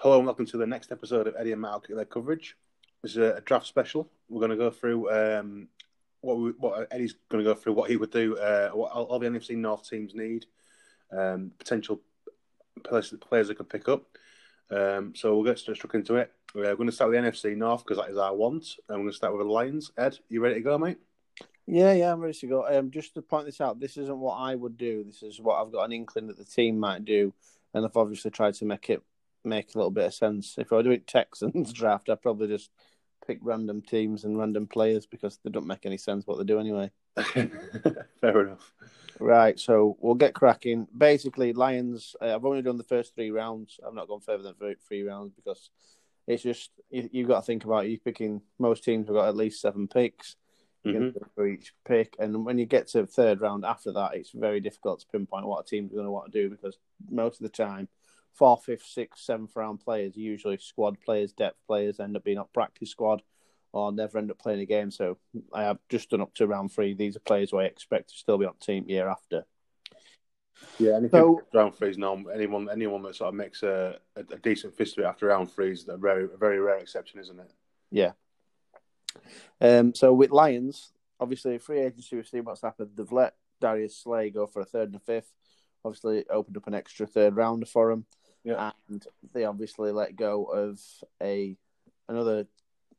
Hello and welcome to the next episode of Eddie and Matt Their Coverage. This is a, draft special. We're going to go through um, what we, what Eddie's going to go through, what he would do, uh, what all, the NFC North teams need, um, potential players, players they could pick up. Um, so we'll get stuck into it. We're going to start with the NFC North because that is our want, and we're going to start with the Lions. Ed, you ready to go, mate? Yeah, yeah, I'm ready to go. Um, just to point this out, this isn't what I would do. This is what I've got an inkling that the team might do, and I've obviously tried to make it make a little bit of sense. If I do it Texans draft, I'd probably just pick random teams and random players because they don't make any sense what they do anyway. Fair enough. Right, so we'll get cracking. Basically, Lions. Uh, I've only done the first three rounds. I've not gone further than three rounds because it's just you, have got to think about you picking. Most teams have got at least seven picks mm-hmm. for each pick. And when you get to third round after that, it's very difficult to pinpoint what a team's going to want to do because most of the time, fourth, fifth, sixth, seventh round players, usually squad players, depth players, end up being on practice squad or never end up playing a game. So I have just done up to round three. These are players who I expect to still be on team year after. Yeah, anything so, round three is normal. Anyone, anyone that sort of makes a, a, a decent fist of it after round three is a very, a very rare exception, isn't it? Yeah, um, so with Lions, obviously free agency, we've seen what's happened. They've let Darius Slay go for a third and a fifth. Obviously, opened up an extra third rounder for him. Yeah. And they obviously let go of a another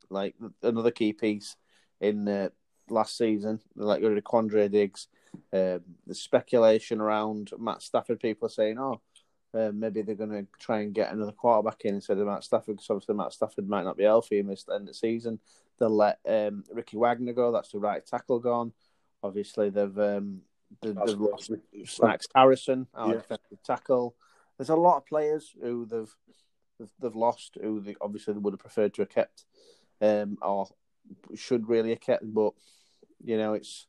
like another key piece in the last season. They let go of Quandre Diggs. Um, the speculation around Matt Stafford, people are saying, "Oh, uh, maybe they're going to try and get another quarterback in instead of Matt Stafford because obviously Matt Stafford might not be healthy in this end of the season. They'll let um, Ricky Wagner go. That's the right tackle gone. Obviously, they've um, they've, they've lost Snacks Harrison, our yeah. defensive tackle. There's a lot of players who they've they've, they've lost who they obviously they would have preferred to have kept um, or should really have kept, but you know it's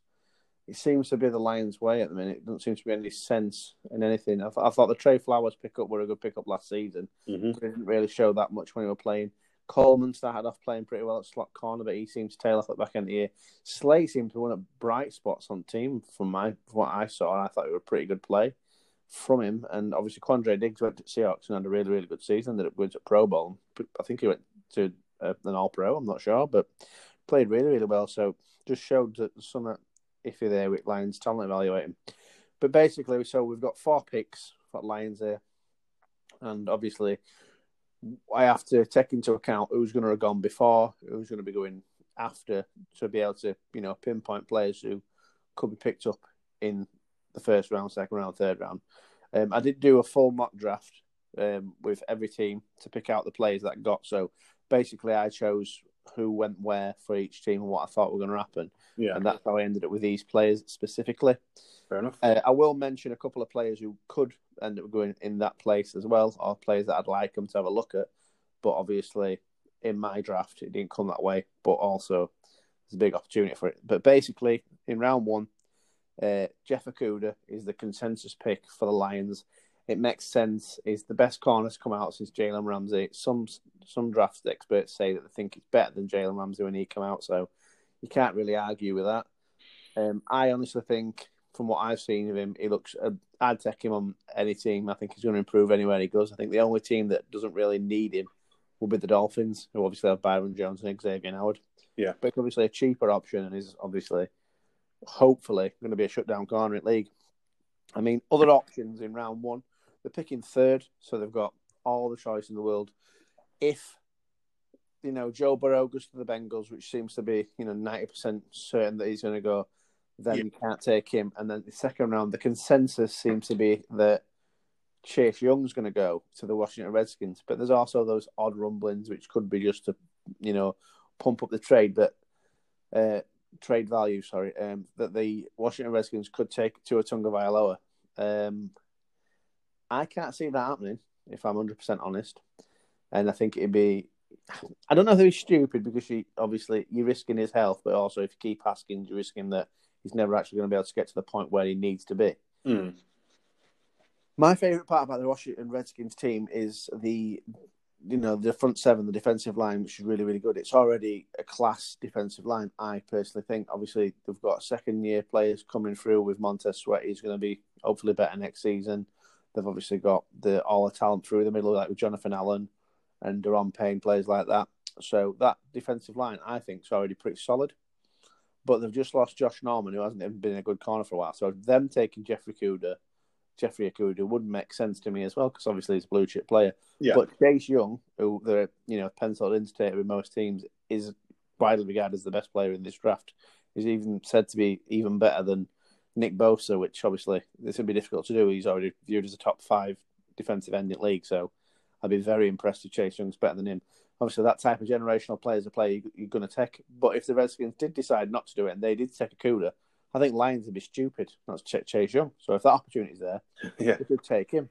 it seems to be the Lions' way at the minute. It doesn't seem to be any sense in anything. I, th- I thought the Trey Flowers pickup were a good pickup last season. Mm-hmm. They didn't really show that much when he were playing. Coleman started off playing pretty well at slot corner, but he seems to tail off at the back end of the year. Slay seemed to one of bright spots on the team from my from what I saw, and I thought it was a pretty good play from him. And obviously, Quandre Diggs went to Seahawks and had a really, really good season. That went to Pro Bowl. I think he went to uh, an All Pro. I'm not sure, but played really, really well. So just showed that some if you're there with Lions talent evaluating. But basically, so we've got four picks for Lions there. and obviously, I have to take into account who's going to have gone before, who's going to be going after, to be able to you know pinpoint players who could be picked up in the first round, second round, third round. Um, I did do a full mock draft um, with every team to pick out the players that got. So basically, I chose who went where for each team and what I thought were going to happen. Yeah. And that's how I ended up with these players specifically. Fair enough. Uh, I will mention a couple of players who could end up going in that place as well, or players that I'd like them to have a look at. But obviously, in my draft, it didn't come that way. But also, there's a big opportunity for it. But basically, in round one, uh, Jeff Okudah is the consensus pick for the Lions it makes sense. Is the best corners come out since Jalen Ramsey. Some some draft experts say that they think it's better than Jalen Ramsey when he come out, so you can't really argue with that. Um, I honestly think, from what I've seen of him, he looks. Uh, I'd take him on any team. I think he's going to improve anywhere he goes. I think the only team that doesn't really need him will be the Dolphins, who obviously have Byron Jones and Xavier Howard. Yeah, but obviously a cheaper option, and is obviously, hopefully, going to be a shutdown in league. I mean, other options in round one they're picking third, so they've got all the choice in the world. If you know Joe Burrow goes to the Bengals, which seems to be you know ninety percent certain that he's going to go, then yeah. you can't take him. And then the second round, the consensus seems to be that Chase Young's going to go to the Washington Redskins. But there's also those odd rumblings, which could be just to you know pump up the trade But Uh, trade value, sorry, um, that the Washington Redskins could take Tua Tagovailoa. Um, I can't see that happening, if I'm 100% honest. And I think it'd be. I don't know if he's stupid because you obviously you're risking his health, but also if you keep asking, you're risking that he's never actually going to be able to get to the point where he needs to be. Mm. My favourite part about the Washington Redskins team is the, you know, the front seven, the defensive line, which is really, really good. It's already a class defensive line. I personally think. Obviously, they've got second year players coming through with Montez Sweat. He's going to be hopefully better next season. They've obviously got the all the talent through the middle, like with Jonathan Allen, and Da'Ron Payne plays like that. So that defensive line, I think, is already pretty solid. But they've just lost Josh Norman, who hasn't even been in a good corner for a while. So them taking Jeffrey Okudah, Jeffrey Okudah wouldn't make sense to me as well, because obviously he's a blue chip player. Yeah. But Chase Young, who they're you know penciled in with most teams, is widely regarded as the best player in this draft. He's even said to be even better than Nick Bosa, which obviously this would be difficult to do. He's already viewed as a top five defensive end in the league, so I'd be very impressed if Chase Young's better than him. Obviously, that type of generational player is a player you're going to take. But if the Redskins did decide not to do it and they did take Okudah, I think Lions would be stupid not to Chase Young. So if that opportunity's there, yeah, they could take him.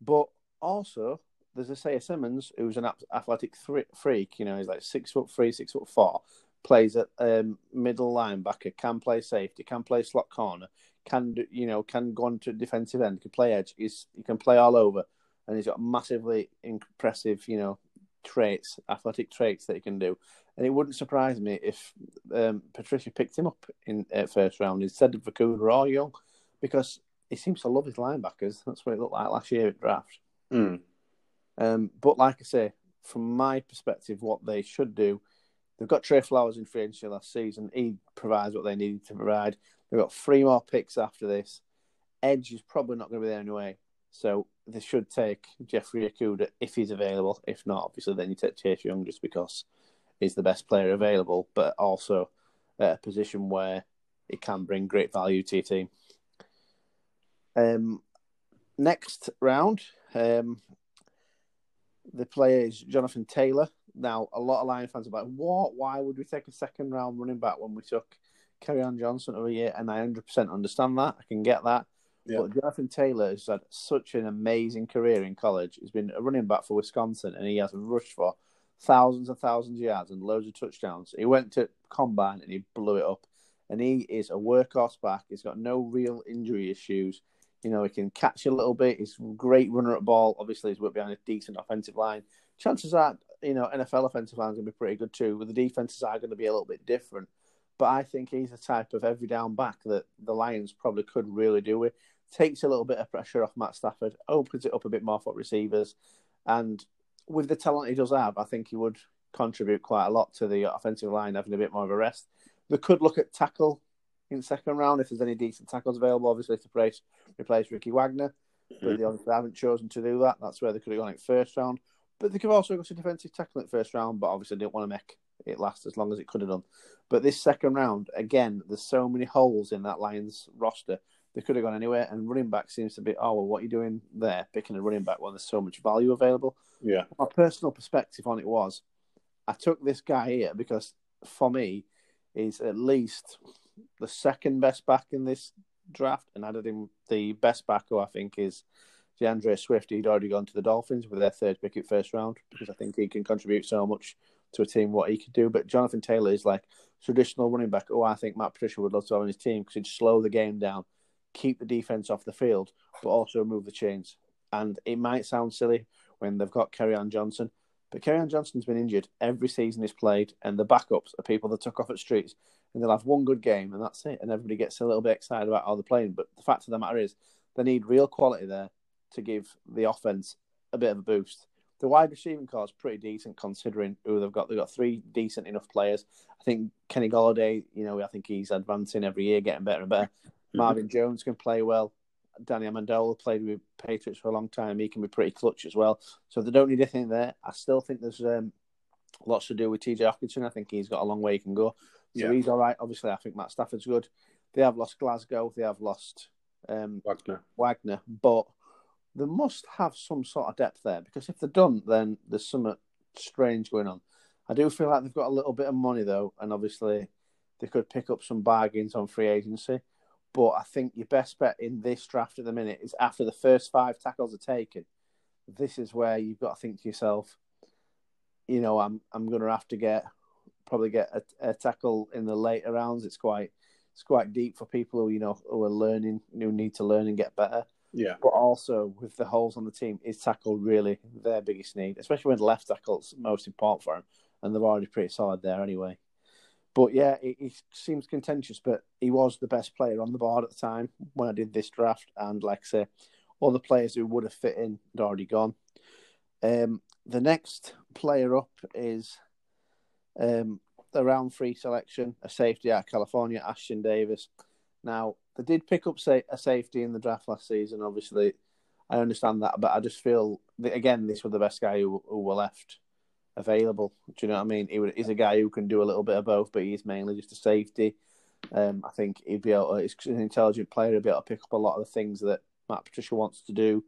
But also, there's Isaiah Simmons, who's an athletic freak. You know, he's like six foot three, six foot four. Plays at um, middle linebacker, can play safety, can play slot corner, can do, you know can go on to defensive end, can play edge. He's he can play all over, and he's got massively impressive you know traits, athletic traits that he can do. And it wouldn't surprise me if um, Patricia picked him up in uh, first round instead of Vancouver or Young, because he seems to love his linebackers. That's what it looked like last year at draft. Mm. Um, but like I say, from my perspective, what they should do, they've got Trey Flowers in free agency last season. He provides what they needed to provide. They've got three more picks after this. Edge is probably not going to be there anyway. So they should take Jeffrey Okudah if he's available. If not, obviously, then you take Chase Young just because he's the best player available, but also at a position where it can bring great value to your team. Um, next round, um, the player is Jonathan Taylor. Now, a lot of Lion fans are like, "What? Why would we take a second round running back when we took Kerryon Johnson over here?" And I 100% understand that. I can get that. Yeah. But Jonathan Taylor has had such an amazing career in college. He's been a running back for Wisconsin, and he has rushed for thousands and thousands of yards and loads of touchdowns. He went to combine and he blew it up. And he is a workhorse back. He's got no real injury issues. You know, he can catch a little bit. He's a great runner at ball. Obviously, he's worked behind a decent offensive line. Chances are, you know, NFL offensive line is going to be pretty good too. But the defenses are going to be a little bit different. But I think he's a type of every down back that the Lions probably could really do with takes a little bit of pressure off Matt Stafford, opens it up a bit more for receivers, and with the talent he does have, I think he would contribute quite a lot to the offensive line having a bit more of a rest. They could look at tackle in second round if there's any decent tackles available, obviously to replace, replace Ricky Wagner, but they mm-hmm. obviously haven't chosen to do that. That's where they could have gone in first round. But they could also go to defensive tackle in first round, but obviously didn't want to make it last as long as it could have done. But this second round, again, there's so many holes in that Lions roster they could have gone anywhere. And running back seems to be, oh, well, what are you doing there, picking a running back when there's so much value available? Yeah. My personal perspective on it was I took this guy here because for me, he's at least the second best back in this draft, and added him the best back, who I think is D'Andre Swift. He'd already gone to the Dolphins with their third pick at first round because I think he can contribute so much to a team what he could do. But Jonathan Taylor is like traditional running back. Oh, I think Matt Patricia would love to have on his team because he'd slow the game down keep the defense off the field, but also move the chains. And it might sound silly when they've got Kerryon Johnson, but Kerryon Johnson's been injured every season he's played, and the backups are people that took off at streets, and they'll have one good game, and that's it. And everybody gets a little bit excited about how they're playing. But the fact of the matter is, they need real quality there to give the offense a bit of a boost. The wide receiving core is pretty decent considering who they've got. They've got three decent enough players. I think Kenny Golladay, you know, I think he's advancing every year, getting better and better. Mm-hmm. Marvin Jones can play well. Danny Amendola played with Patriots for a long time. He can be pretty clutch as well. So they don't need anything there. I still think there's um, lots to do with TJ Hockenson. I think he's got a long way he can go. So yeah. he's all right. Obviously, I think Matt Stafford's good. They have lost Glasgow. They have lost um, Wagner. Wagner. But they must have some sort of depth there because if they don't, then there's something strange going on. I do feel like they've got a little bit of money though, and obviously they could pick up some bargains on free agency. But I think your best bet in this draft at the minute is after the first five tackles are taken. This is where you've got to think to yourself, you know, I'm I'm going to have to get probably get a, a, tackle in the later rounds. It's quite it's quite deep for people who you know who are learning, who need to learn and get better. Yeah. But also with the holes on the team, is tackle really their biggest need, especially when the left tackle's most important for them, and they're already pretty solid there anyway. But yeah, it, it, seems contentious, but he was the best player on the board at the time when I did this draft. And like I say, all the players who would have fit in had already gone. Um, the next player up is um, the round three selection, a safety out of California, Ashtyn Davis. Now, they did pick up say, a safety in the draft last season, obviously. I understand that, but I just feel, that, again, this was the best guy who, who were left available. Do you know what I mean? He, he's a guy who can do a little bit of both, but he's mainly just a safety. Um, I think he'd be able. To, he's an intelligent player. He'd be able to pick up a lot of the things that Matt Patricia wants to do,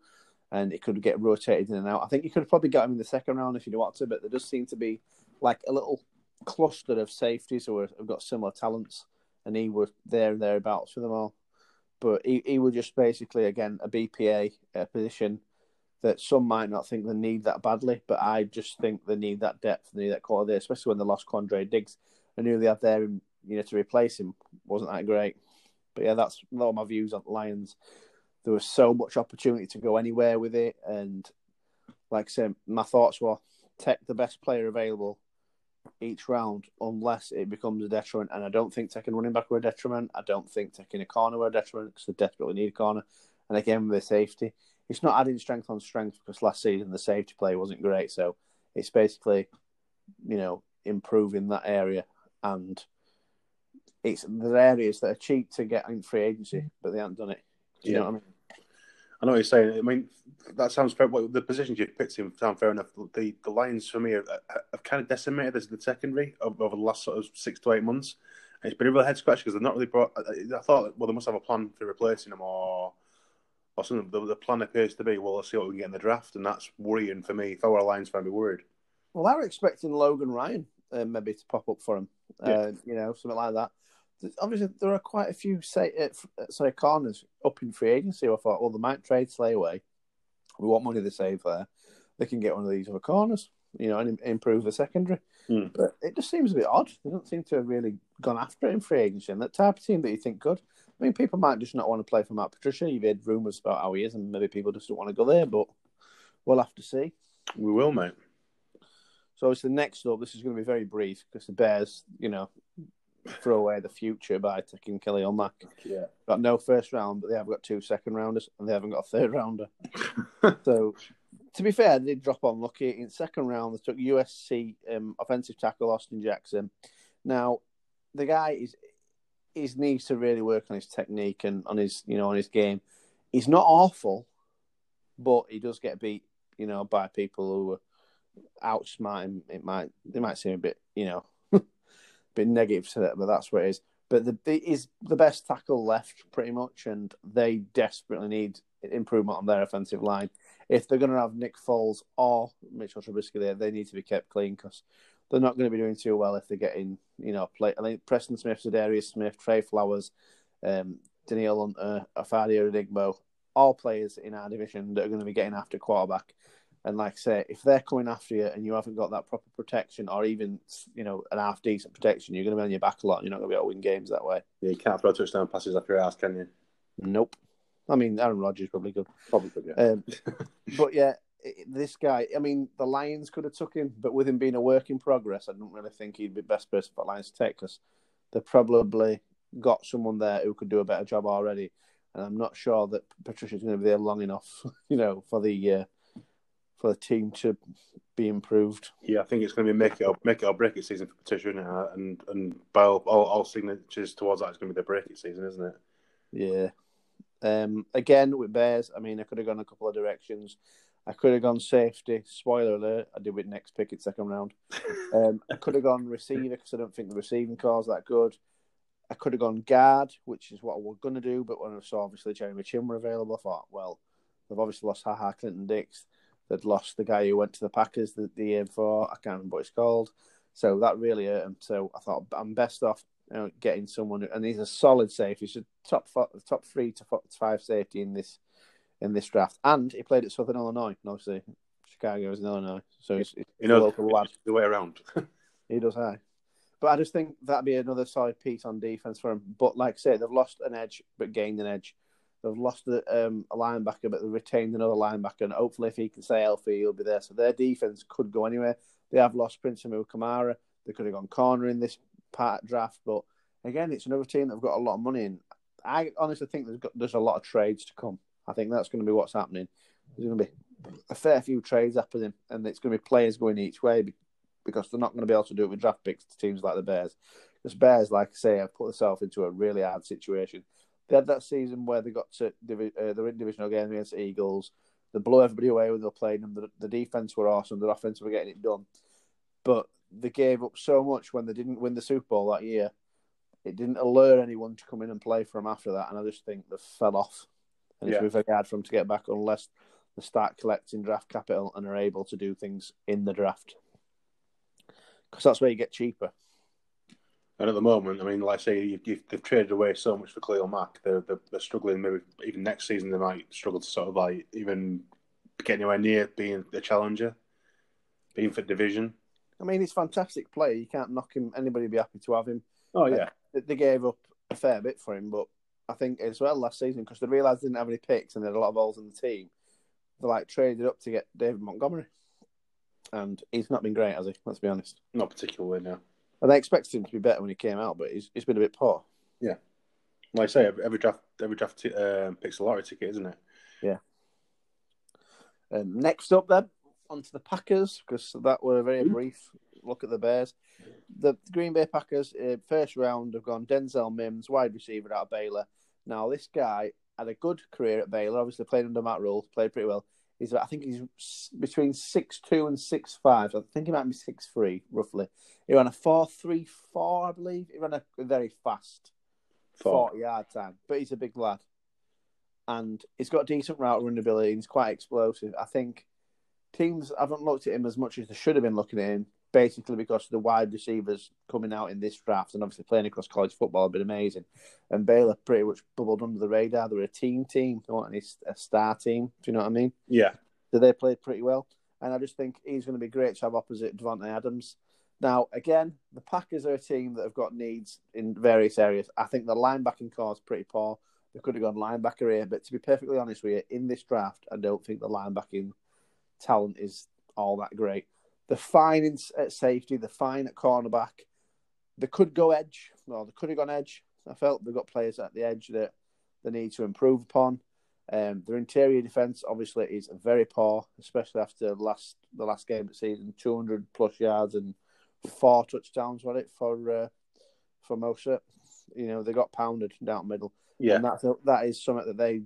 and it could get rotated in and out. I think you could have probably got him in the second round if you want to, but there does seem to be like a little cluster of safeties who have got similar talents, and he was there and thereabouts with them all. But he, he was just basically again a BPA a position that some might not think they need that badly, but I just think they need that depth, they need that quality, especially when they lost Quandre Diggs. I knew they had there, you know, to replace him wasn't that great. But yeah, that's all my views on the Lions. There was so much opportunity to go anywhere with it, and like I said, my thoughts were take the best player available each round unless it becomes a detriment. And I don't think taking running back were a detriment. I don't think taking a corner were a detriment because they desperately need a corner. And again, with safety, it's not adding strength on strength because last season the safety play wasn't great. So it's basically, you know, improving that area. And it's the areas that are cheap to get in free agency, but they haven't done it. Do you yeah. know what I mean? I know what you're saying. I mean, that sounds fair. Well, the positions you've picked in sound fair enough. The the Lions for me have, have kind of decimated as the secondary over the last sort of six to eight months. And it's been a real head scratch because they're not really brought. I thought, well, they must have a plan for replacing them or or something. The, the, plan appears to be, well, let's see what we can get in the draft, and that's worrying for me. If I were a Lions fan, I'd be worried. Well, I were expecting Logan Ryan uh, maybe to pop up for him. Yeah. Uh, you know, something like that obviously there are quite a few say uh, uh, sorry corners up in free agency. I thought, well, they might trade Slay away. We want money to save there. They can get one of these other corners, you know, and improve the secondary. Mm. But it just seems a bit odd. They don't seem to have really gone after it in free agency. And that type of team that you think could. I mean, people might just not want to play for Matt Patricia. You've heard rumours about how he is, and maybe people just don't want to go there. But we'll have to see. We will, mate. So it's the next up, this is going to be very brief because the Bears, you know, throw away the future by taking Khalil Mack. Yeah. Got no first round, but they have got two second rounders and they haven't got a third rounder. so, to be fair, they drop on lucky. In second round, they took USC um, offensive tackle Austin Jackson. Now, the guy is he needs to really work on his technique and on his you know on his game. He's not awful, but he does get beat, you know, by people who are outsmart him. It might they might seem a bit, you know, a bit negative to that, but that's what it is. But the, is the best tackle left pretty much, and they desperately need improvement on their offensive line. If they're going to have Nick Foles or Mitchell Trubisky there, they need to be kept clean because they're not going to be doing too well if they're getting, you know, play. I think Preston Smith, Darius Smith, Trey Flowers, um, Danielle Hunter, Ifeadi Odenigbo, all players in our division that are going to be getting after quarterback. And like I say, if they're coming after you and you haven't got that proper protection or even you know an half decent protection, you're going to be on your back a lot. and You're not going to be able to win games that way. Yeah, you can't throw touchdown passes after your ass, can you? Nope. I mean, Aaron Rodgers probably good. Probably good, yeah. Um, but yeah, this guy. I mean, the Lions could have took him, but with him being a work in progress, I don't really think he'd be best person for Lions to take because they probably got someone there who could do a better job already. And I'm not sure that Patricia's going to be there long enough, you know, for the uh, for the team to be improved. Yeah, I think it's going to be make it or, make it or break it season for Patricia, and and by all, all, all signatures towards that, it's going to be the break it season, isn't it? Yeah. Um, again with Bears, I mean, I could have gone a couple of directions. I could have gone safety. Spoiler alert: I did with next pick it second round. Um, I could have gone receiver because I don't think the receiving is that good. I could have gone guard, which is what I was going to do, but when I saw obviously Jeremy Chinn were available, I thought, well, they've obviously lost Ha Ha Clinton-Dix they'd lost the guy who went to the Packers the, the year before. I can't remember what he's called. So that really hurt him. So I thought I'm best off you know, getting someone, and he's a solid safety. He's a top top three to five safety in this in this draft, and he played at Southern Illinois. And obviously, Chicago is in Illinois, so he's, you know, local lad. The way around. he does, high. But I just think that'd be another solid piece on defense for him. But like I say, they've lost an edge, but gained an edge. They've lost a, um, a linebacker, but they've retained another linebacker. And hopefully, if he can stay healthy, he'll be there. So their defense could go anywhere. They have lost Prince Amukamara. They could have gone corner in this part draft. But again, it's another team that've got a lot of money in. I honestly think there's got, there's a lot of trades to come. I think that's going to be what's happening. There's going to be a fair few trades happening, and it's going to be players going each way because they're not going to be able to do it with draft picks to teams like the Bears. Because Bears, like I say, have put themselves into a really hard situation. They had that season where they got to uh, they're divisional game against the Eagles. They blew everybody away when they were playing them. The, the defense were awesome. The offense were getting it done, but they gave up so much when they didn't win the Super Bowl that year. It didn't allure anyone to come in and play for them after that, and I just think they fell off. And it's yeah. very hard for them to get back unless they start collecting draft capital and are able to do things in the draft. Because that's where you get cheaper. And at the moment, I mean, like I say, you, you, they've traded away so much for Khalil Mack. They're, they're, they're struggling. Maybe even next season, they might struggle to sort of like even get anywhere near being a challenger, being for division. I mean, he's a fantastic player. You can't knock him. Anybody would be happy to have him. Oh yeah, uh, they gave up a fair bit for him, but I think as well last season because they realised they didn't have any picks and they had a lot of holes in the team. They like traded up to get David Montgomery, and he's not been great, has he? Let's be honest. Not particularly, no. And they expected him to be better when he came out, but he's, he's been a bit poor. Yeah, like I say, every, draft every draft t- uh, picks a lottery ticket, isn't it? Yeah. Um, next up, then onto the Packers because that were a very mm-hmm. brief look at the Bears. The Green Bay Packers, uh, first round, have gone Denzel Mims, wide receiver out of Baylor. Now, this guy had a good career at Baylor, obviously played under Matt Rhule, played pretty well. He's, I think he's between six two and six five. I think he might be six three, roughly. He ran a four three four, I believe. He ran a very fast Four. 40 yard time, but he's a big lad. And he's got decent route running ability and he's quite explosive. I think teams haven't looked at him as much as they should have been looking at him basically because the wide receivers coming out in this draft and obviously playing across college football have been amazing. And Baylor pretty much bubbled under the radar. They're a team team, they weren't a star team. Do you know what I mean? Yeah. So they played pretty well. And I just think he's going to be great to have opposite Davante Adams. Now, again, the Packers are a team that have got needs in various areas. I think the linebacking core is pretty poor. They could have gone linebacker here, but to be perfectly honest with you, in this draft, I don't think the linebacking talent is all that great. They're fine in, at safety. They're fine at cornerback. They could go edge. Well, they could have gone edge. I felt they've got players at the edge that they need to improve upon. Um, their interior defense obviously is very poor, especially after last the last game of the season. Two hundred plus yards and four touchdowns, was it for uh, for Mostert? You know they got pounded down the middle. Yeah, and that's that is something that they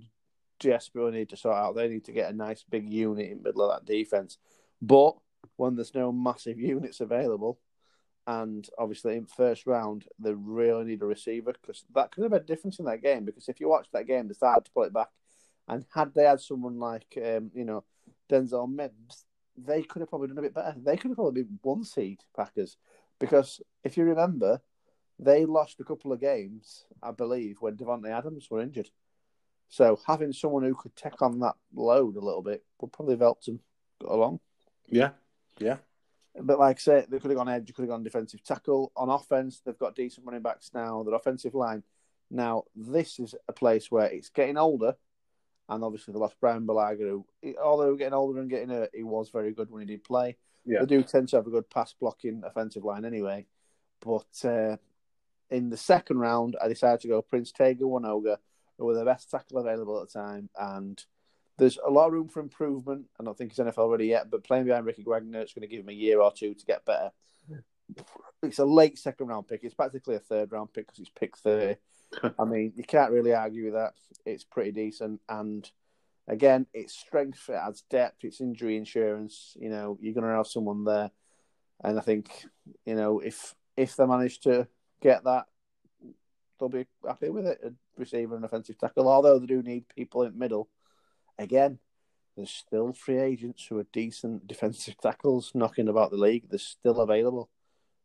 desperately need to sort out. They need to get a nice big unit in the middle of that defense. But when there's no massive units available, and obviously in first round they really need a receiver because that could have made a difference in that game. Because if you watch that game, they started to pull it back, and had they had someone like um, you know Denzel Mims, they could have probably done a bit better. They could have probably been one seed Packers because if you remember, they lost a couple of games, I believe, when Davante Adams were injured. So having someone who could take on that load a little bit would probably have helped them along. Yeah, yeah. But like I say, they could have gone edge, could have gone defensive tackle. On offense, they've got decent running backs now. Their offensive line. Now, this is a place where it's getting older, and obviously they lost Bryan Bulaga, who, although getting older and getting hurt, he was very good when he did play. Yeah. They do tend to have a good pass blocking offensive line anyway. But uh, in the second round, I decided to go Prince Tega Wanogho, who were the best tackle available at the time, and there's a lot of room for improvement. I don't think he's NFL ready yet, but playing behind Ricky Wagner, it's going to give him a year or two to get better. It's a late second round pick. It's practically a third round pick because it's pick 30. I mean, you can't really argue with that. It's pretty decent. And again, it's strength, it adds depth, it's injury insurance. You know, you're going to have someone there. And I think, you know, if if they manage to get that, they'll be happy with it. A receiver and offensive tackle, although they do need people in the middle again, there's still free agents who are decent defensive tackles knocking about the league. They're still available.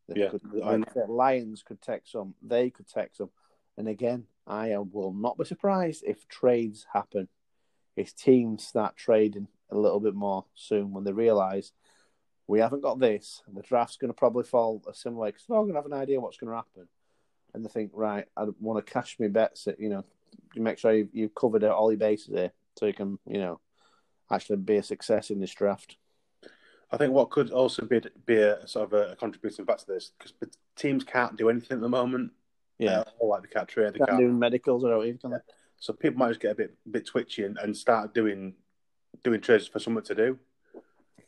They yeah, could, the Lions could take some. They could take some. And again, I will not be surprised if trades happen. If teams start trading a little bit more soon when they realise we haven't got this, and the draft's going to probably fall a similar way because they're all going to have an idea what's going to happen. And they think, right, I want to cash my bets. At, you know, you make sure you've, you've covered all your bases here so he can, you know, actually be a success in this draft. I think what could also be be a sort of a, contributing factor to this because teams can't do anything at the moment. Yeah, uh, or like they can't trade, they can't, can't do medicals or anything. Yeah. So people might just get a bit bit twitchy and, and start doing doing trades for something to do.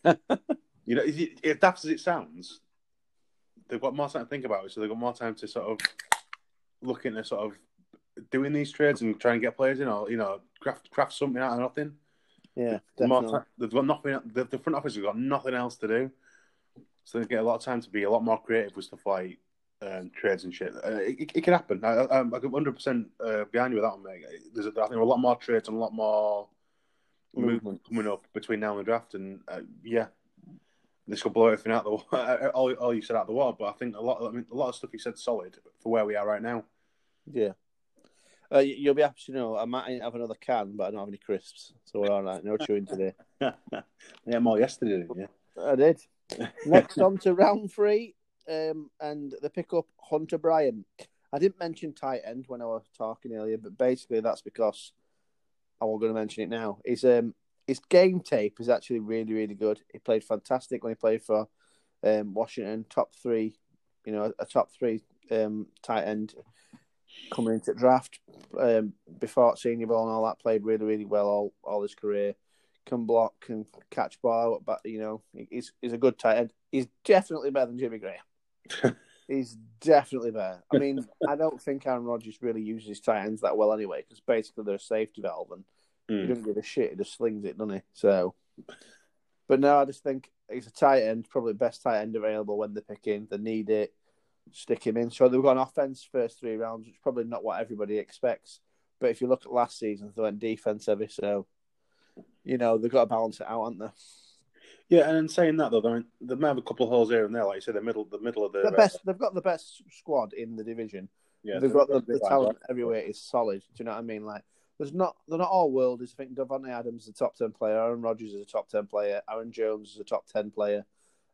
you know, if daft as it sounds, they've got more time to think about it, so they've got more time to sort of look into sort of doing these trades and trying to get players in, or you know, craft craft something out of nothing. Yeah, definitely. they've got nothing. The, the front office has got nothing else to do, so they get a lot of time to be a lot more creative with stuff like um, trades and shit. Uh, it, it, can happen. I, I, I can 100 percent uh, behind you with that one, mate. There's, a, I think, a lot more trades and a lot more movement coming up between now and the draft, and uh, yeah, this could blow everything out the all, all you said out the wall. But I think a lot, of, I mean, a lot of stuff you said solid for where we are right now. Yeah. Uh, you'll be happy to know I might have another can, but I don't have any crisps, so we're all right. No chewing today. yeah, more yesterday, yeah. I did. Next on to round three, um, and the pickup Hunter Bryant. I didn't mention tight end when I was talking earlier, but basically that's because I was going to mention it now. His um his game tape is actually really really good. He played fantastic when he played for um, Washington, top three, you know, a top three um, tight end coming into draft um, before senior ball and all that. Played really, really well all, all his career. Can block, can catch ball, but you know he's he's a good tight end. He's definitely better than Jimmy Graham. he's definitely better. I mean, I don't think Aaron Rodgers really uses his tight ends that well anyway, because basically they're a safety valve and mm. he doesn't give a shit. He just slings it, doesn't he? So, but no, I just think he's a tight end, probably best tight end available when they pick in. They need it stick him in. So they've got an offense first three rounds, which is probably not what everybody expects. But if you look at last season, they went defense heavy, so you know they've got to balance it out, haven't they? Yeah, and in saying that though, I mean, they might have a couple of holes here and there, like you said, the middle, the middle of the, the best. They've got the best squad in the division. Yeah, they've got the, the talent like everywhere is solid. Do you know what I mean? Like, there's not they're not all worldies. I think Davante Adams is a top ten player. Aaron Rodgers is a top ten player. Aaron Jones is a top ten player.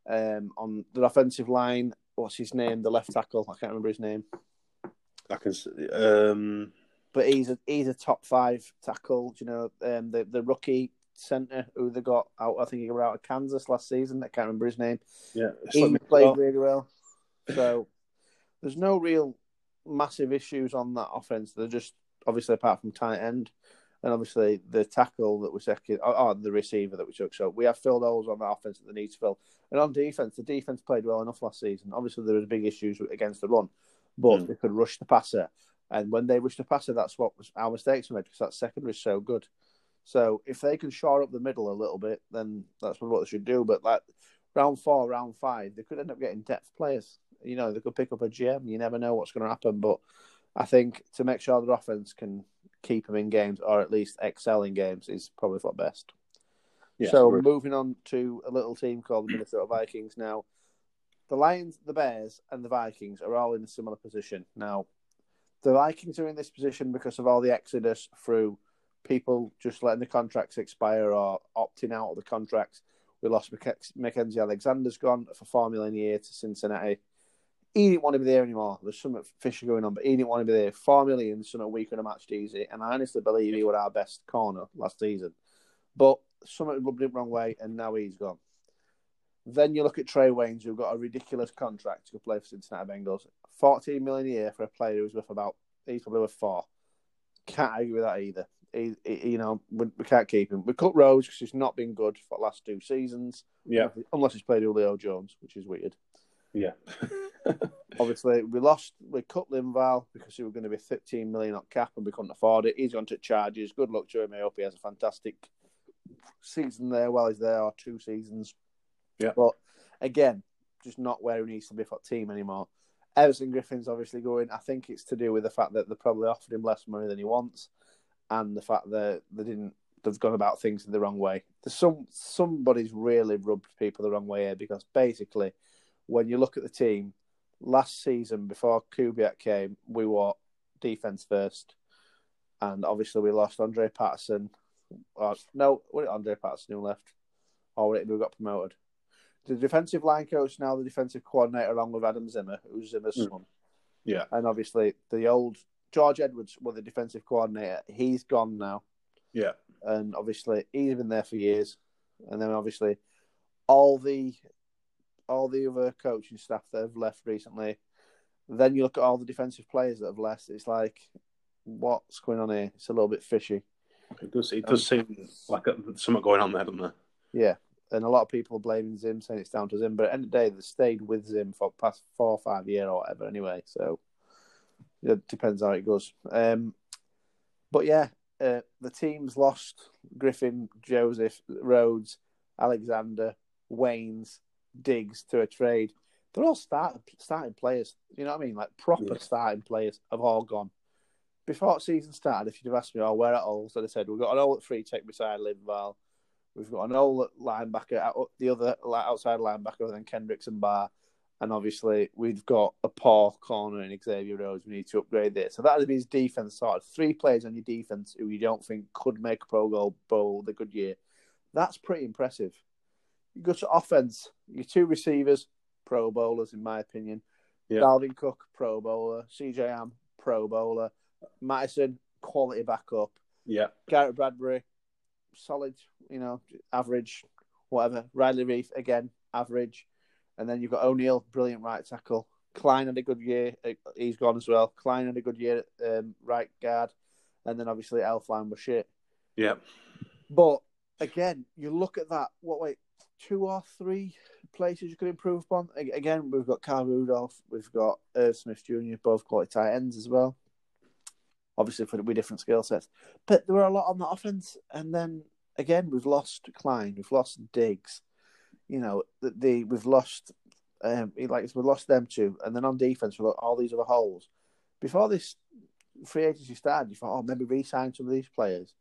Um, on the offensive line, what's his name? The left tackle. I can't remember his name. I can. Um... But he's a he's a top five tackle. You know, um, the the rookie center who they got out. I think he got out of Kansas last season. I can't remember his name. Yeah, he played really well. So there's no real massive issues on that offense. They're just obviously apart from tight end and obviously the tackle that we second, or, or, the receiver that we took. So we have filled holes on the offense that they need to fill. And on defense, the defense played well enough last season. Obviously, there was big issues against the run, but mm. they could rush the passer. And when they rush the passer, that's what was our mistakes were made because that secondary is so good. So if they can shore up the middle a little bit, then that's what they should do. But like round four, round five, they could end up getting depth players. You know, they could pick up a gem. You never know what's going to happen. But I think to make sure their offense can keep them in games or at least excel in games is probably for best. Yeah, so moving on to a little team called the Minnesota Vikings now. The Lions, the Bears, and the Vikings are all in a similar position. Now, the Vikings are in this position because of all the exodus through people just letting the contracts expire or opting out of the contracts. We lost Mackensie Alexander's gone for four million a year to Cincinnati he didn't want to be there anymore. There's some fishy going on, but he didn't want to be there. Four million, something we could have matched easy, and I honestly believe he was our best corner last season. But something rubbed it wrong way, and now he's gone. Then you look at Trae Waynes, who got a ridiculous contract to play for Cincinnati Bengals, fourteen million a year for a player who's worth about he's probably worth four. Can't argue with that either. He, he, you know, we, we, can't keep him. We cut Rhodes because he's not been good for the last two seasons. Yeah, unless he's played Julio Jones, which is weird. Obviously, we lost. We cut Linval because he was going to be 13 million on cap, and we couldn't afford it. He's gone to Chargers. Good luck to him. I hope he has a fantastic season there while he's there, or two seasons. Yeah. But again, just not where he needs to be for the team anymore. Everson Griffen's obviously going. I think it's to do with the fact that they probably offered him less money than he wants, and the fact that they didn't. They've gone about things in the wrong way. There's some somebody's really rubbed people the wrong way here because basically when you look at the team last season before Kubiak came, we were defense first, and obviously we lost Andre Patterson. Or, no, was it Andre Patterson who left, or was it we got promoted? The defensive line coach now the defensive coordinator along with Adam Zimmer, who's Zimmer's mm. son. Yeah, and obviously the old George Edwards was the defensive coordinator. He's gone now. Yeah, and obviously he's been there for years, and then obviously all the all the other coaching staff that have left recently, then you look at all the defensive players that have left. It's like, what's going on here? It's a little bit fishy. It does. It does um, seem like something going on there, doesn't there? Yeah, and a lot of people are blaming Zim, saying it's down to Zim. But at the end of the day, they stayed with Zim for past four or five years or whatever. Anyway, so it depends how it goes. Um, but yeah, uh, the teams lost Griffen, Joseph, Rhodes, Alexander, Waynes, Diggs to a trade. They're all start, starting players. You know what I mean? Like proper yeah. starting players have all gone. Before season started, if you'd have asked me, oh, where at all? So I said, we've got an all at free tech beside Linval. We've got an all linebacker, the other outside linebacker than Kendricks and Barr. And obviously, we've got a poor corner in Xavier Rhodes. We need to upgrade this. So that would be his defense sort of three players on your defense who you don't think could make a Pro bowl the good year. That's pretty impressive. You go to offense, your two receivers, Pro Bowlers, in my opinion. Yeah. Dalvin Cook, Pro Bowler. CJ Ham, Pro Bowler. Mattison, quality backup. Yeah. Garrett Bradbury, solid, you know, average, whatever. Riley Reiff, again, average. And then you've got O'Neill, brilliant right tackle. Kline had a good year. Uh, he's gone as well. Kline had a good year at um, right guard. And then obviously Elflein was shit. Yeah. But again, you look at that, what, wait, two or three places you could improve upon? Again, we've got Kyle Rudolph, we've got Irv Smith Jr., both quality tight ends as well. Obviously, for with different skill sets. But there were a lot on the offense. And then again, we've lost Kline, we've lost Diggs you know, the, the we've lost, um, like we've lost them two, and then on defense we've got all these other holes. Before this free agency started, you thought, oh, maybe re-sign some of these players.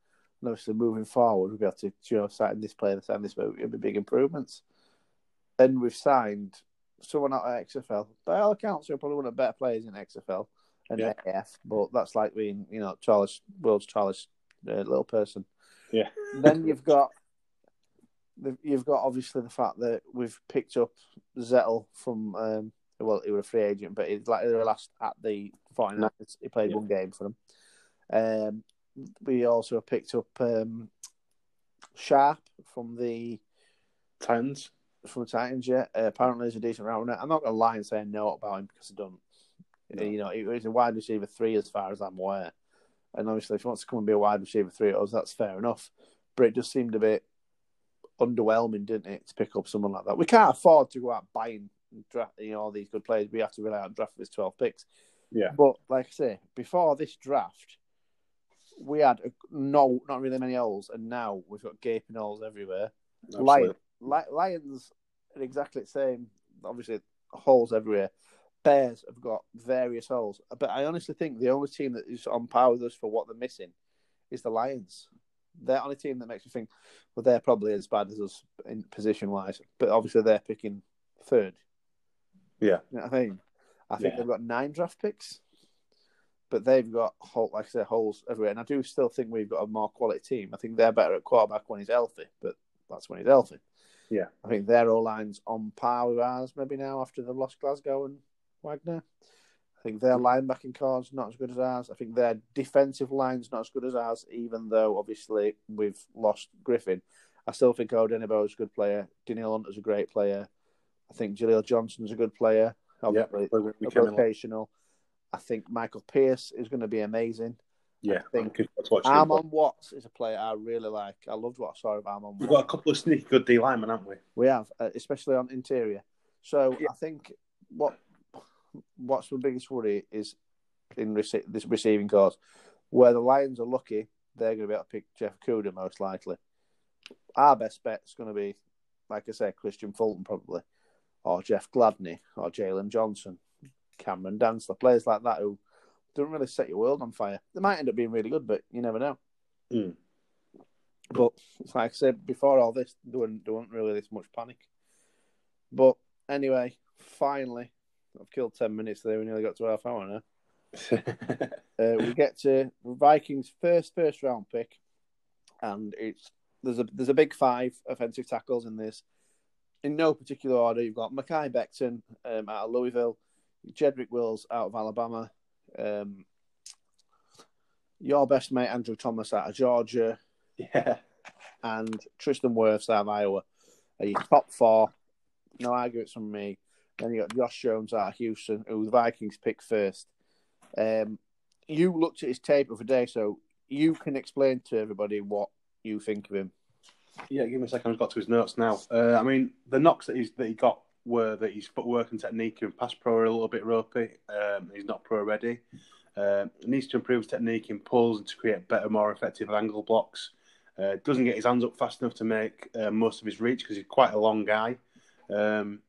And obviously, moving forward, we'll be able to, you know, sign this player, sign this, but it'll be big improvements. And we've signed someone out of XFL. By all accounts, they're probably one of the better players in XFL and yeah. AF, but that's like being, you know, tallest, world's tallest uh, little person. Yeah. then you've got you've got obviously the fact that we've picked up Zettel from um, well, he was a free agent, but he's like the last at the 49ers. He played yeah. one game for them. Um, we also picked up um, Sharpe from the Titans. From the Titans, yeah. Uh, apparently, he's a decent rounder. I'm not going to lie and say no about him because I don't. No. You know, he's a wide receiver three as far as I'm aware. And obviously, if he wants to come and be a wide receiver three of us, that's fair enough. But it just seemed a bit underwhelming, didn't it, to pick up someone like that? We can't afford to go out buying draft, you know, all these good players. We have to rely on draft with twelve picks. Yeah. But like I say, before this draft, we had a, no, not really many holes, and now we've got gaping holes everywhere. Lions, Lions are exactly the same. Obviously, holes everywhere. Bears have got various holes, but I honestly think the only team that is on par with us for what they're missing is the Lions they're on a team that makes me think, well, they're probably as bad as us in position wise, but obviously they're picking third. Yeah, you know I mean, I think yeah. they've got nine draft picks, but they've got like I say holes everywhere. And I do still think we've got a more quality team. I think they're better at quarterback when he's healthy, but that's when he's healthy. Yeah, I think their all lines on par with ours maybe now after they've lost Glasgow and Wagner I think their linebacking core's not as good as ours. I think their defensive line's not as good as ours, even though obviously we've lost Griffen. I still think Odenigbo is a good player. Danielle Hunt is a great player. I think Jaleel Johnson's a good player. Obviously, yeah, vocational. I think Michael Pierce is going to be amazing. Yeah, I think Armon Watts is a player I really like. I loved what I saw of Armon. We've got a couple of sneaky good D linemen, haven't we? We have, uh, especially on interior. So yeah. I think what what's the biggest worry is in rece- this receiving course, where the Lions are lucky, they're going to be able to pick Jeff Okudah most likely. Our best bet is going to be, like I said, Kristian Fulton probably, or Jeff Gladney, or Jaylon Johnson, Cameron Dantzler, players like that who don't really set your world on fire. They might end up being really good, but you never know. Mm. But like I said before, all this there wasn't, there wasn't really this much panic. But anyway, finally, I've killed 10 minutes there. We nearly got to half hour now. uh, we get to Vikings' first first round pick, and it's there's a there's a big five offensive tackles in this. In no particular order, you've got Mekhi Becton um, out of Louisville, Jedrick Wills out of Alabama, um, your best mate Andrew Thomas out of Georgia, yeah, and Tristan Wirfs out of Iowa. Are your top four? No arguments from me. Then you got Josh Jones out of Houston, who the Vikings picked first. Um, you looked at his tape of a day, so you can explain to everybody what you think of him. Yeah, give me a second. I've got to his notes now. Uh, I mean, the knocks that he's that he got were that his footwork and technique and pass pro are a little bit ropey. Um, he's not pro ready. Uh, needs to improve his technique in pulls and to create better, more effective angle blocks. Uh, doesn't get his hands up fast enough to make uh, most of his reach because he's quite a long guy. Um,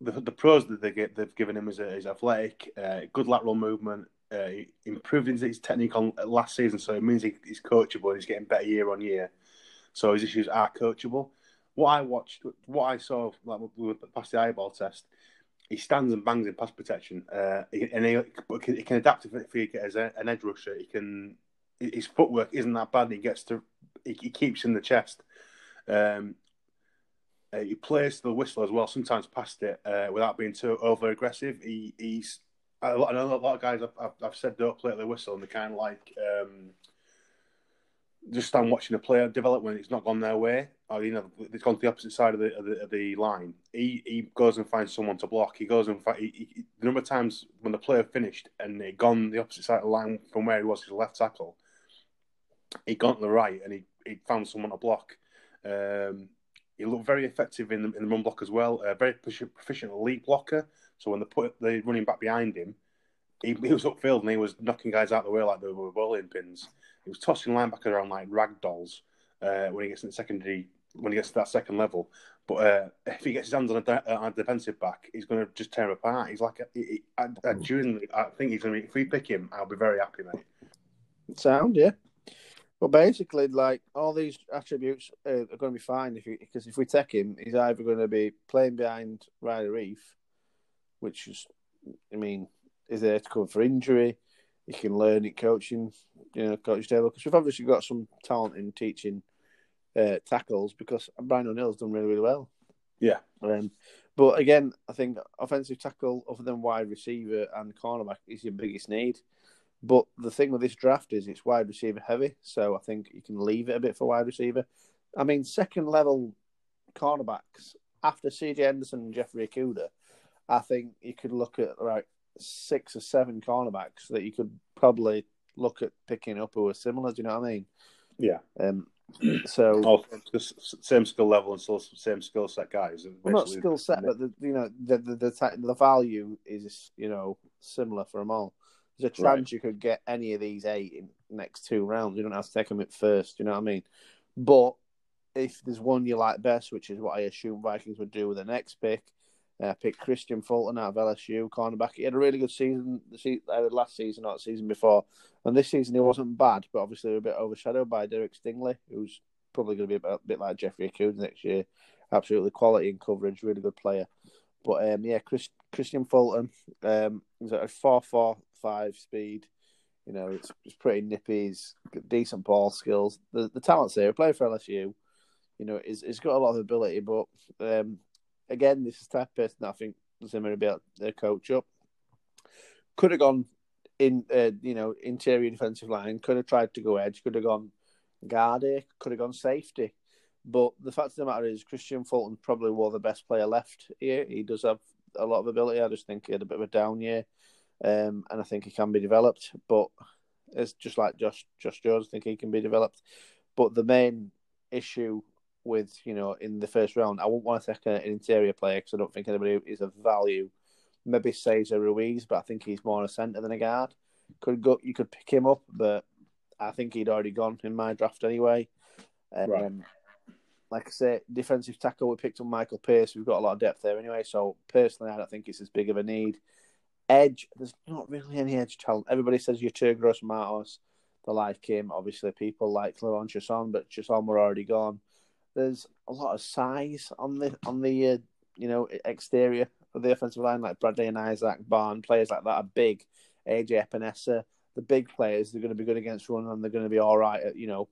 the, the pros that they get they've given him is, is athletic, uh, good lateral movement, uh, improved his technique on last season, so it means he, he's coachable. He's getting better year on year, so his issues are coachable. What I watched, what I saw, like past the eyeball test, he stands and bangs in pass protection, uh, and he, he, can adapt if, he gets an edge rusher. He can his footwork isn't that bad. He gets to he, he keeps in the chest. Um, uh, he plays the whistle as well, sometimes past it uh, without being too over aggressive. He, he's I know a lot of guys I've, I've, I've said don't play the whistle, and they kind of like um, just stand watching a player develop when it's not gone their way, or you know it's gone to the opposite side of the of the, of the line. He he goes and finds someone to block. He goes and find, he, he, the number of times when the player finished and he gone the opposite side of the line from where he was his left tackle, he gone to the right and he he found someone to block. Um, he looked very effective in the, in the run block as well. A very proficient lead blocker. So when they put the running back behind him, he, he, was upfield and he was knocking guys out of the way like they were bowling pins. He was tossing linebackers around like rag dolls uh, when he gets in the secondary when he gets to that second level. But uh, if he gets his hands on a, de- on a defensive back, he's going to just tear him apart. He's like, a, he, I, I, genuinely, I think he's going to be. If we pick him, I'll be very happy, mate. Sound, yeah. But basically, like all these attributes uh, are going to be fine if because if we take him, he's either going to be playing behind Riley Reiff, which is, I mean, is there to cover for injury. He can learn it coaching, you know, Coach Taylor. Because we've obviously got some talent in teaching uh, tackles because Brian O'Neill's done really, really well. Yeah. Um, but again, I think offensive tackle, other than wide receiver and cornerback, is your biggest need. But the thing with this draft is it's wide receiver heavy, so I think you can leave it a bit for wide receiver. I mean, second level cornerbacks after CJ Henderson and Jeffrey Okudah, I think you could look at like six or seven cornerbacks that you could probably look at picking up who are similar. Do you know what I mean? Yeah. Um, so oh, same skill level and still same skill set guys. Well, not skill set, but the you know the the the, the value is you know similar for them all. There's a chance right. you could get any of these eight in the next two rounds. You don't have to take them at first. You know what I mean? But if there's one you like best, which is what I assume Vikings would do with the next pick, uh, pick Kristian Fulton out of LSU, cornerback. He had a really good season the se- uh, last season, not the season before. And this season he wasn't bad, but obviously a bit overshadowed by Derek Stingley, who's probably going to be a bit like Jeffrey Okudah next year. Absolutely quality in coverage, really good player. But um, yeah, Chris, Kristian Fulton, um, he's at a 4 4 5 speed. You know, it's, it's pretty nippy. He's got decent ball skills. The the talent's there. He played for LSU. You know, he's, he's got a lot of ability, but um, again, this is the type of person I think Zimmer able to coach up. Could have gone in, uh, you know, interior defensive line. Could have tried to go edge. Could have gone guard. Could have gone safety. But the fact of the matter is, Kristian Fulton probably was the best player left here. He does have a lot of ability. I just think he had a bit of a down year, um, and I think he can be developed. But it's just like Josh Josh Jones. I think he can be developed. But the main issue with you know in the first round, I wouldn't want to take an interior player because I don't think anybody is of value. Maybe Cesar Ruiz, but I think he's more a centre than a guard. Could go, you could pick him up, but I think he'd already gone in my draft anyway. Um, right like I say, defensive tackle, we picked up Michael Pierce. We've got a lot of depth there anyway. So personally, I don't think it's as big of a need. Edge, there's not really any edge talent. Everybody says Yetur Gross Matos. They like him. Obviously, people like K'Lavon Chaisson, but Chaisson were already gone. There's a lot of size on the on the uh, you know exterior of the offensive line, like Bradley and Isaac, Barn, players like that are big. AJ Epenesa, the big players, they're going to be good against run and they're going to be all right at you know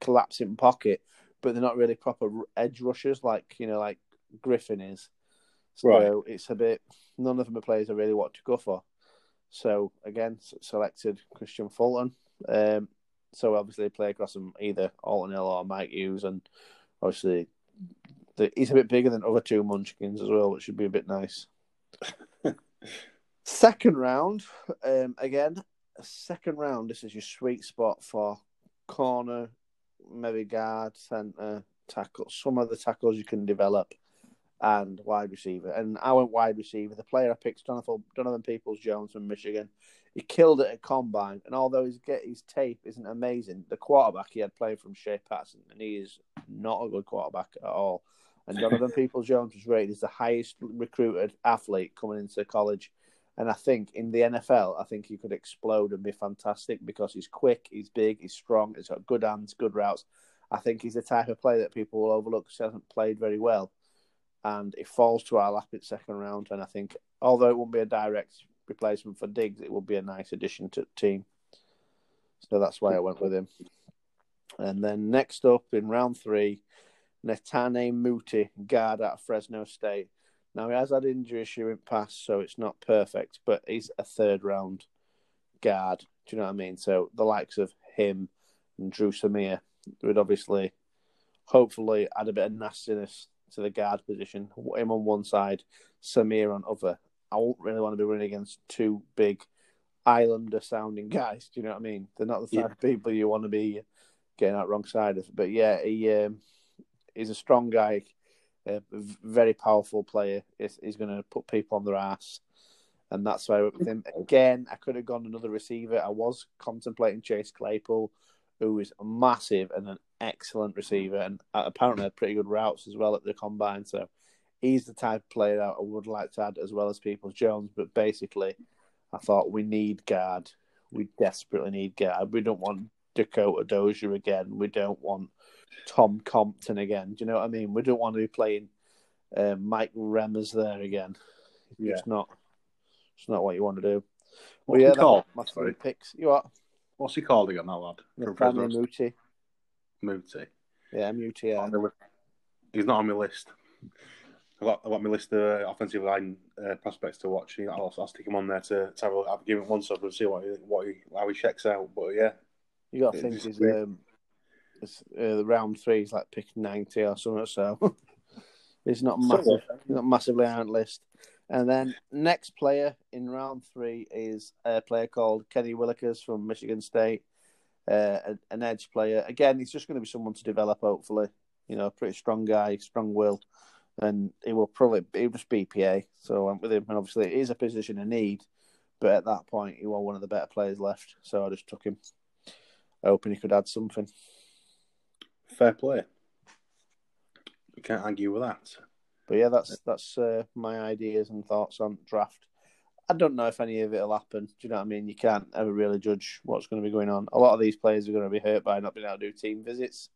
collapsing pocket but they're not really proper edge rushers like you know like Griffen is. So right. it's a bit. None of them are players I really want to go for. So again, selected Kristian Fulton. Um, so obviously play across them either Holton Hill or Mike Hughes, and obviously the, he's a bit bigger than other two Munchkins as well, which should be a bit nice. Second round, um, again, second round, this is your sweet spot for corner, maybe guard, centre, tackle, some of the tackles you can develop, and wide receiver. And I went wide receiver. The player I picked, Donovan, Donovan Peoples Jones from Michigan. He killed it at combine, and although his get his tape isn't amazing, the quarterback he had played from Shea Patterson, and he is not a good quarterback at all. And Donovan Peoples Jones was rated as the highest recruited athlete coming into college. And I think in the NFL, I think he could explode and be fantastic because he's quick, he's big, he's strong, he's got good hands, good routes. I think he's the type of player that people will overlook because he hasn't played very well. And it falls to our lap in second round. And I think, although it won't be a direct replacement for Diggs, it will be a nice addition to the team. So that's why I went with him. And then next up in round three, Netane Muti, guard out of Fresno State. Now he has had injury issue in past, so it's not perfect, but he's a third round guard. Do you know what I mean? So the likes of him and Dru Samia would obviously, hopefully, add a bit of nastiness to the guard position. Him on one side, Samia on other. I won't really want to be running against two big Islander sounding guys. Do you know what I mean? They're not the type yeah. of people you want to be getting out wrong side of. But yeah, he um, he's a strong guy, a very powerful player. He's, he's going to put people on their ass, and that's why with him again. I could have gone another receiver. I was contemplating Chase Claypool, who is massive and an excellent receiver, and apparently had pretty good routes as well at the combine. So he's the type of player I would like to add as well as Peoples Jones. But basically, I thought we need guard. We desperately need guard. We don't want Dakota Dozier again. We don't want Tom Compton again. Do you know what I mean? We don't want to be playing uh, Mike Remmers there again. Yeah. It's not. It's not what you want to do. What's well, yeah, he called? My three picks. You what? What's he called again, that lad? Nathaniel Muti. Muti. Yeah, Muti. Yeah. He's not on my list. I've got, I've got my list of offensive line uh, prospects to watch. I'll, I'll stick him on there to, to have a. I'll give him one sub and see what he, what he, how he checks out. But yeah, you got to think um, uh, the round three is like picking ninety or something. So it's not massive, not massively on list. And then next player in round three is a player called Kenny Willekes from Michigan State, uh, an edge player. Again, he's just going to be someone to develop. Hopefully, you know, pretty strong guy, strong will, and he will probably he'll just BPA. So I'm with him, and obviously it is a position of need. But at that point, he was one of the better players left, so I just took him, hoping he could add something fair play. You can't argue with that. But yeah, that's that's uh, my ideas and thoughts on draft. I don't know if any of it will happen. Do you know what I mean? You can't ever really judge what's going to be going on. A lot of these players are going to be hurt by not being able to do team visits.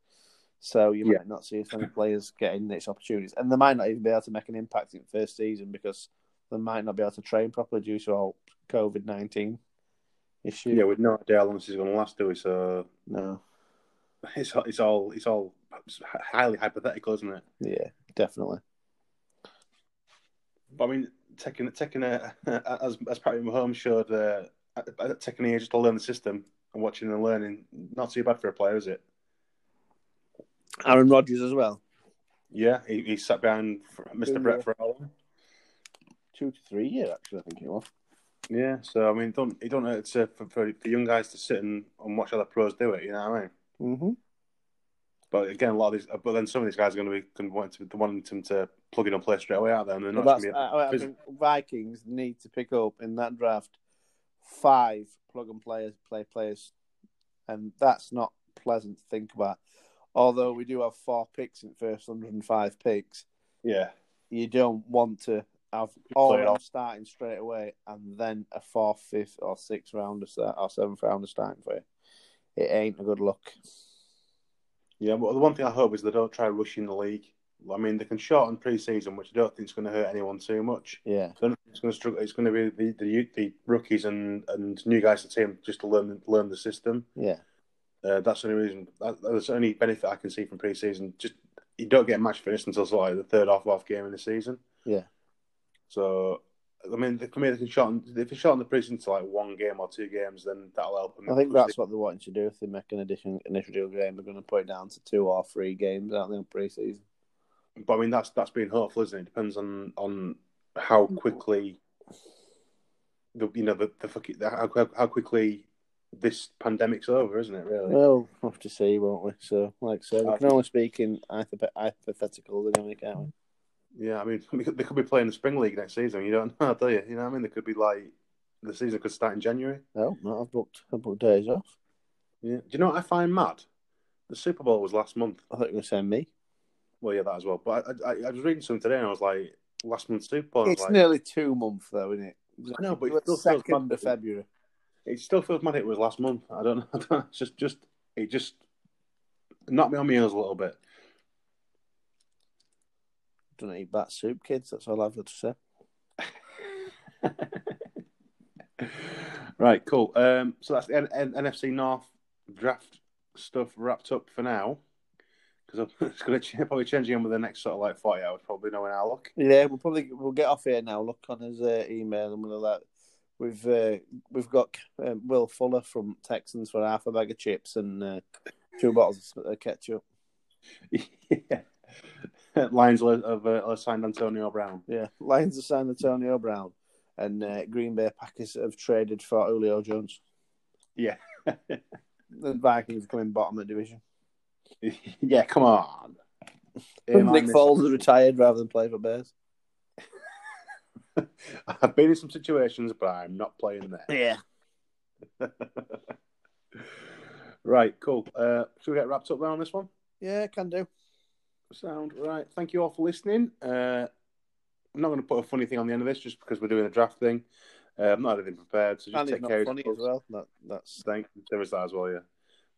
So you yeah. might not see as many players getting these opportunities. And they might not even be able to make an impact in the first season because they might not be able to train properly due to all COVID 19 issues. Yeah, we've no idea how long this is going to last, do we? So, no it's it's all it's all highly hypothetical, isn't it? Yeah, definitely. But I mean, taking taking a as as Patrick Mahomes showed, uh, taking a year just to learn the system and watching and learning, not too bad for a player, is it? Aaron Rodgers as well. Yeah, he, he sat behind Mr. Brett for a while. Two to three years, actually, I think it was. Yeah, so I mean, don't you don't know it's uh, for, for, for young guys to sit and, and watch other pros do it. You know what I mean? Mm-hmm. But again, a lot of these, but then some of these guys are going to be going to want to wanting them to plug in and play straight away out there. And they're not well, I, I think Vikings need to pick up in that draft five plug and players, play players, and that's not pleasant to think about. Although we do have four picks in first 105 picks, yeah, you don't want to have all starting straight away and then a fourth, fifth, or sixth rounder start or seventh rounder starting for you it ain't a good look. Yeah, well, the one thing I hope is they don't try rushing the league. I mean, they can shorten pre-season, which I don't think is going to hurt anyone too much. Yeah, it's going to struggle. It's going to be the the, the rookies and, and new guys to team just to learn learn the system. Yeah, uh, that's the only reason. That, that's the only benefit I can see from pre-season. Just you don't get match fitness until sort of like the third off off game in the season. Yeah. So I mean, for me, they can shorten. If they shorten the preseason to like one game or two games, then that'll help them. I think that's what they're wanting to do. If they make an addition initial deal game, they're going to put it down to two or three games, aren't they, in preseason? But I mean, that's that's being hopeful, isn't it? it depends on on how quickly the you know the the, the how, how quickly this pandemic's over, isn't it? Really? Well, we'll have to see, won't we? So, like said, we can only speak in hypothetical, anyway, can't we? Yeah, I mean, they could be playing the spring league next season. You don't know, do you? You know what I mean? They could be like the season could start in January. No, no, I've booked. I've booked days off. Yeah. Do you know what I find mad? The Super Bowl was last month. I thought you were going to say me. Well, yeah, that as well. But I, I, I was reading something today, and I was like, last month's Super Bowl. It's like, nearly two months, though, isn't it? I know, but it still second of February. It still feels mad. It was last month. I don't know. I don't know. It's just, just, it just knocked me on my heels a little bit. Don't eat bat soup, kids. That's all I've got to say. right, cool. Um, so that's the N- N- NFC North draft stuff wrapped up for now. Because it's going to probably change again with the next sort of like forty hours, probably knowing our luck. Yeah, we'll probably we'll get off here now. Look on his uh, email and we'll let we've uh, we've got um, Will Fuller from Texans for half a bag of chips and uh, two bottles of ketchup. yeah. Lions have uh, signed Antonio Brown. Yeah, Lions have signed Antonio Brown and uh, Green Bay Packers have traded for Julio Jones. Yeah. the Vikings are coming bottom of the division. yeah, come on. Nick Foles has retired rather than play for Bears. I've been in some situations, but I'm not playing there. Yeah. right, cool. Uh, should we get wrapped up there on this one? Yeah, can do. Sound right. Thank you all for listening. Uh, I'm not going to put a funny thing on the end of this just because we're doing a draft thing. Uh, I'm not anything prepared, so just take care funny as well. That, that's thank there is that as well. Yeah,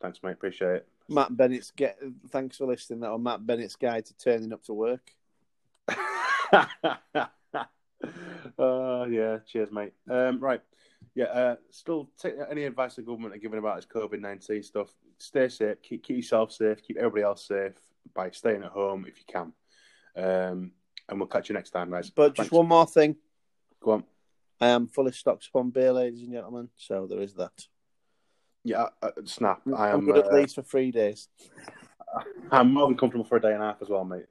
thanks, mate. Appreciate it. Matt Bennett's get. Thanks for listening. That on Matt Bennett's guide to turning up to work. uh, yeah, cheers, mate. Um, right, yeah. Uh, still, take any advice the government are giving about this COVID nineteen stuff. Stay safe. Keep keep yourself safe. Keep everybody else safe by staying at home if you can. Um, and we'll catch you next time, guys. But just one more thing. Go on. I am fully stocked upon beer, ladies and gentlemen. So there is that. Yeah, uh, snap. I am I'm good uh, at least for three days. I'm more than comfortable for a day and a half as well, mate.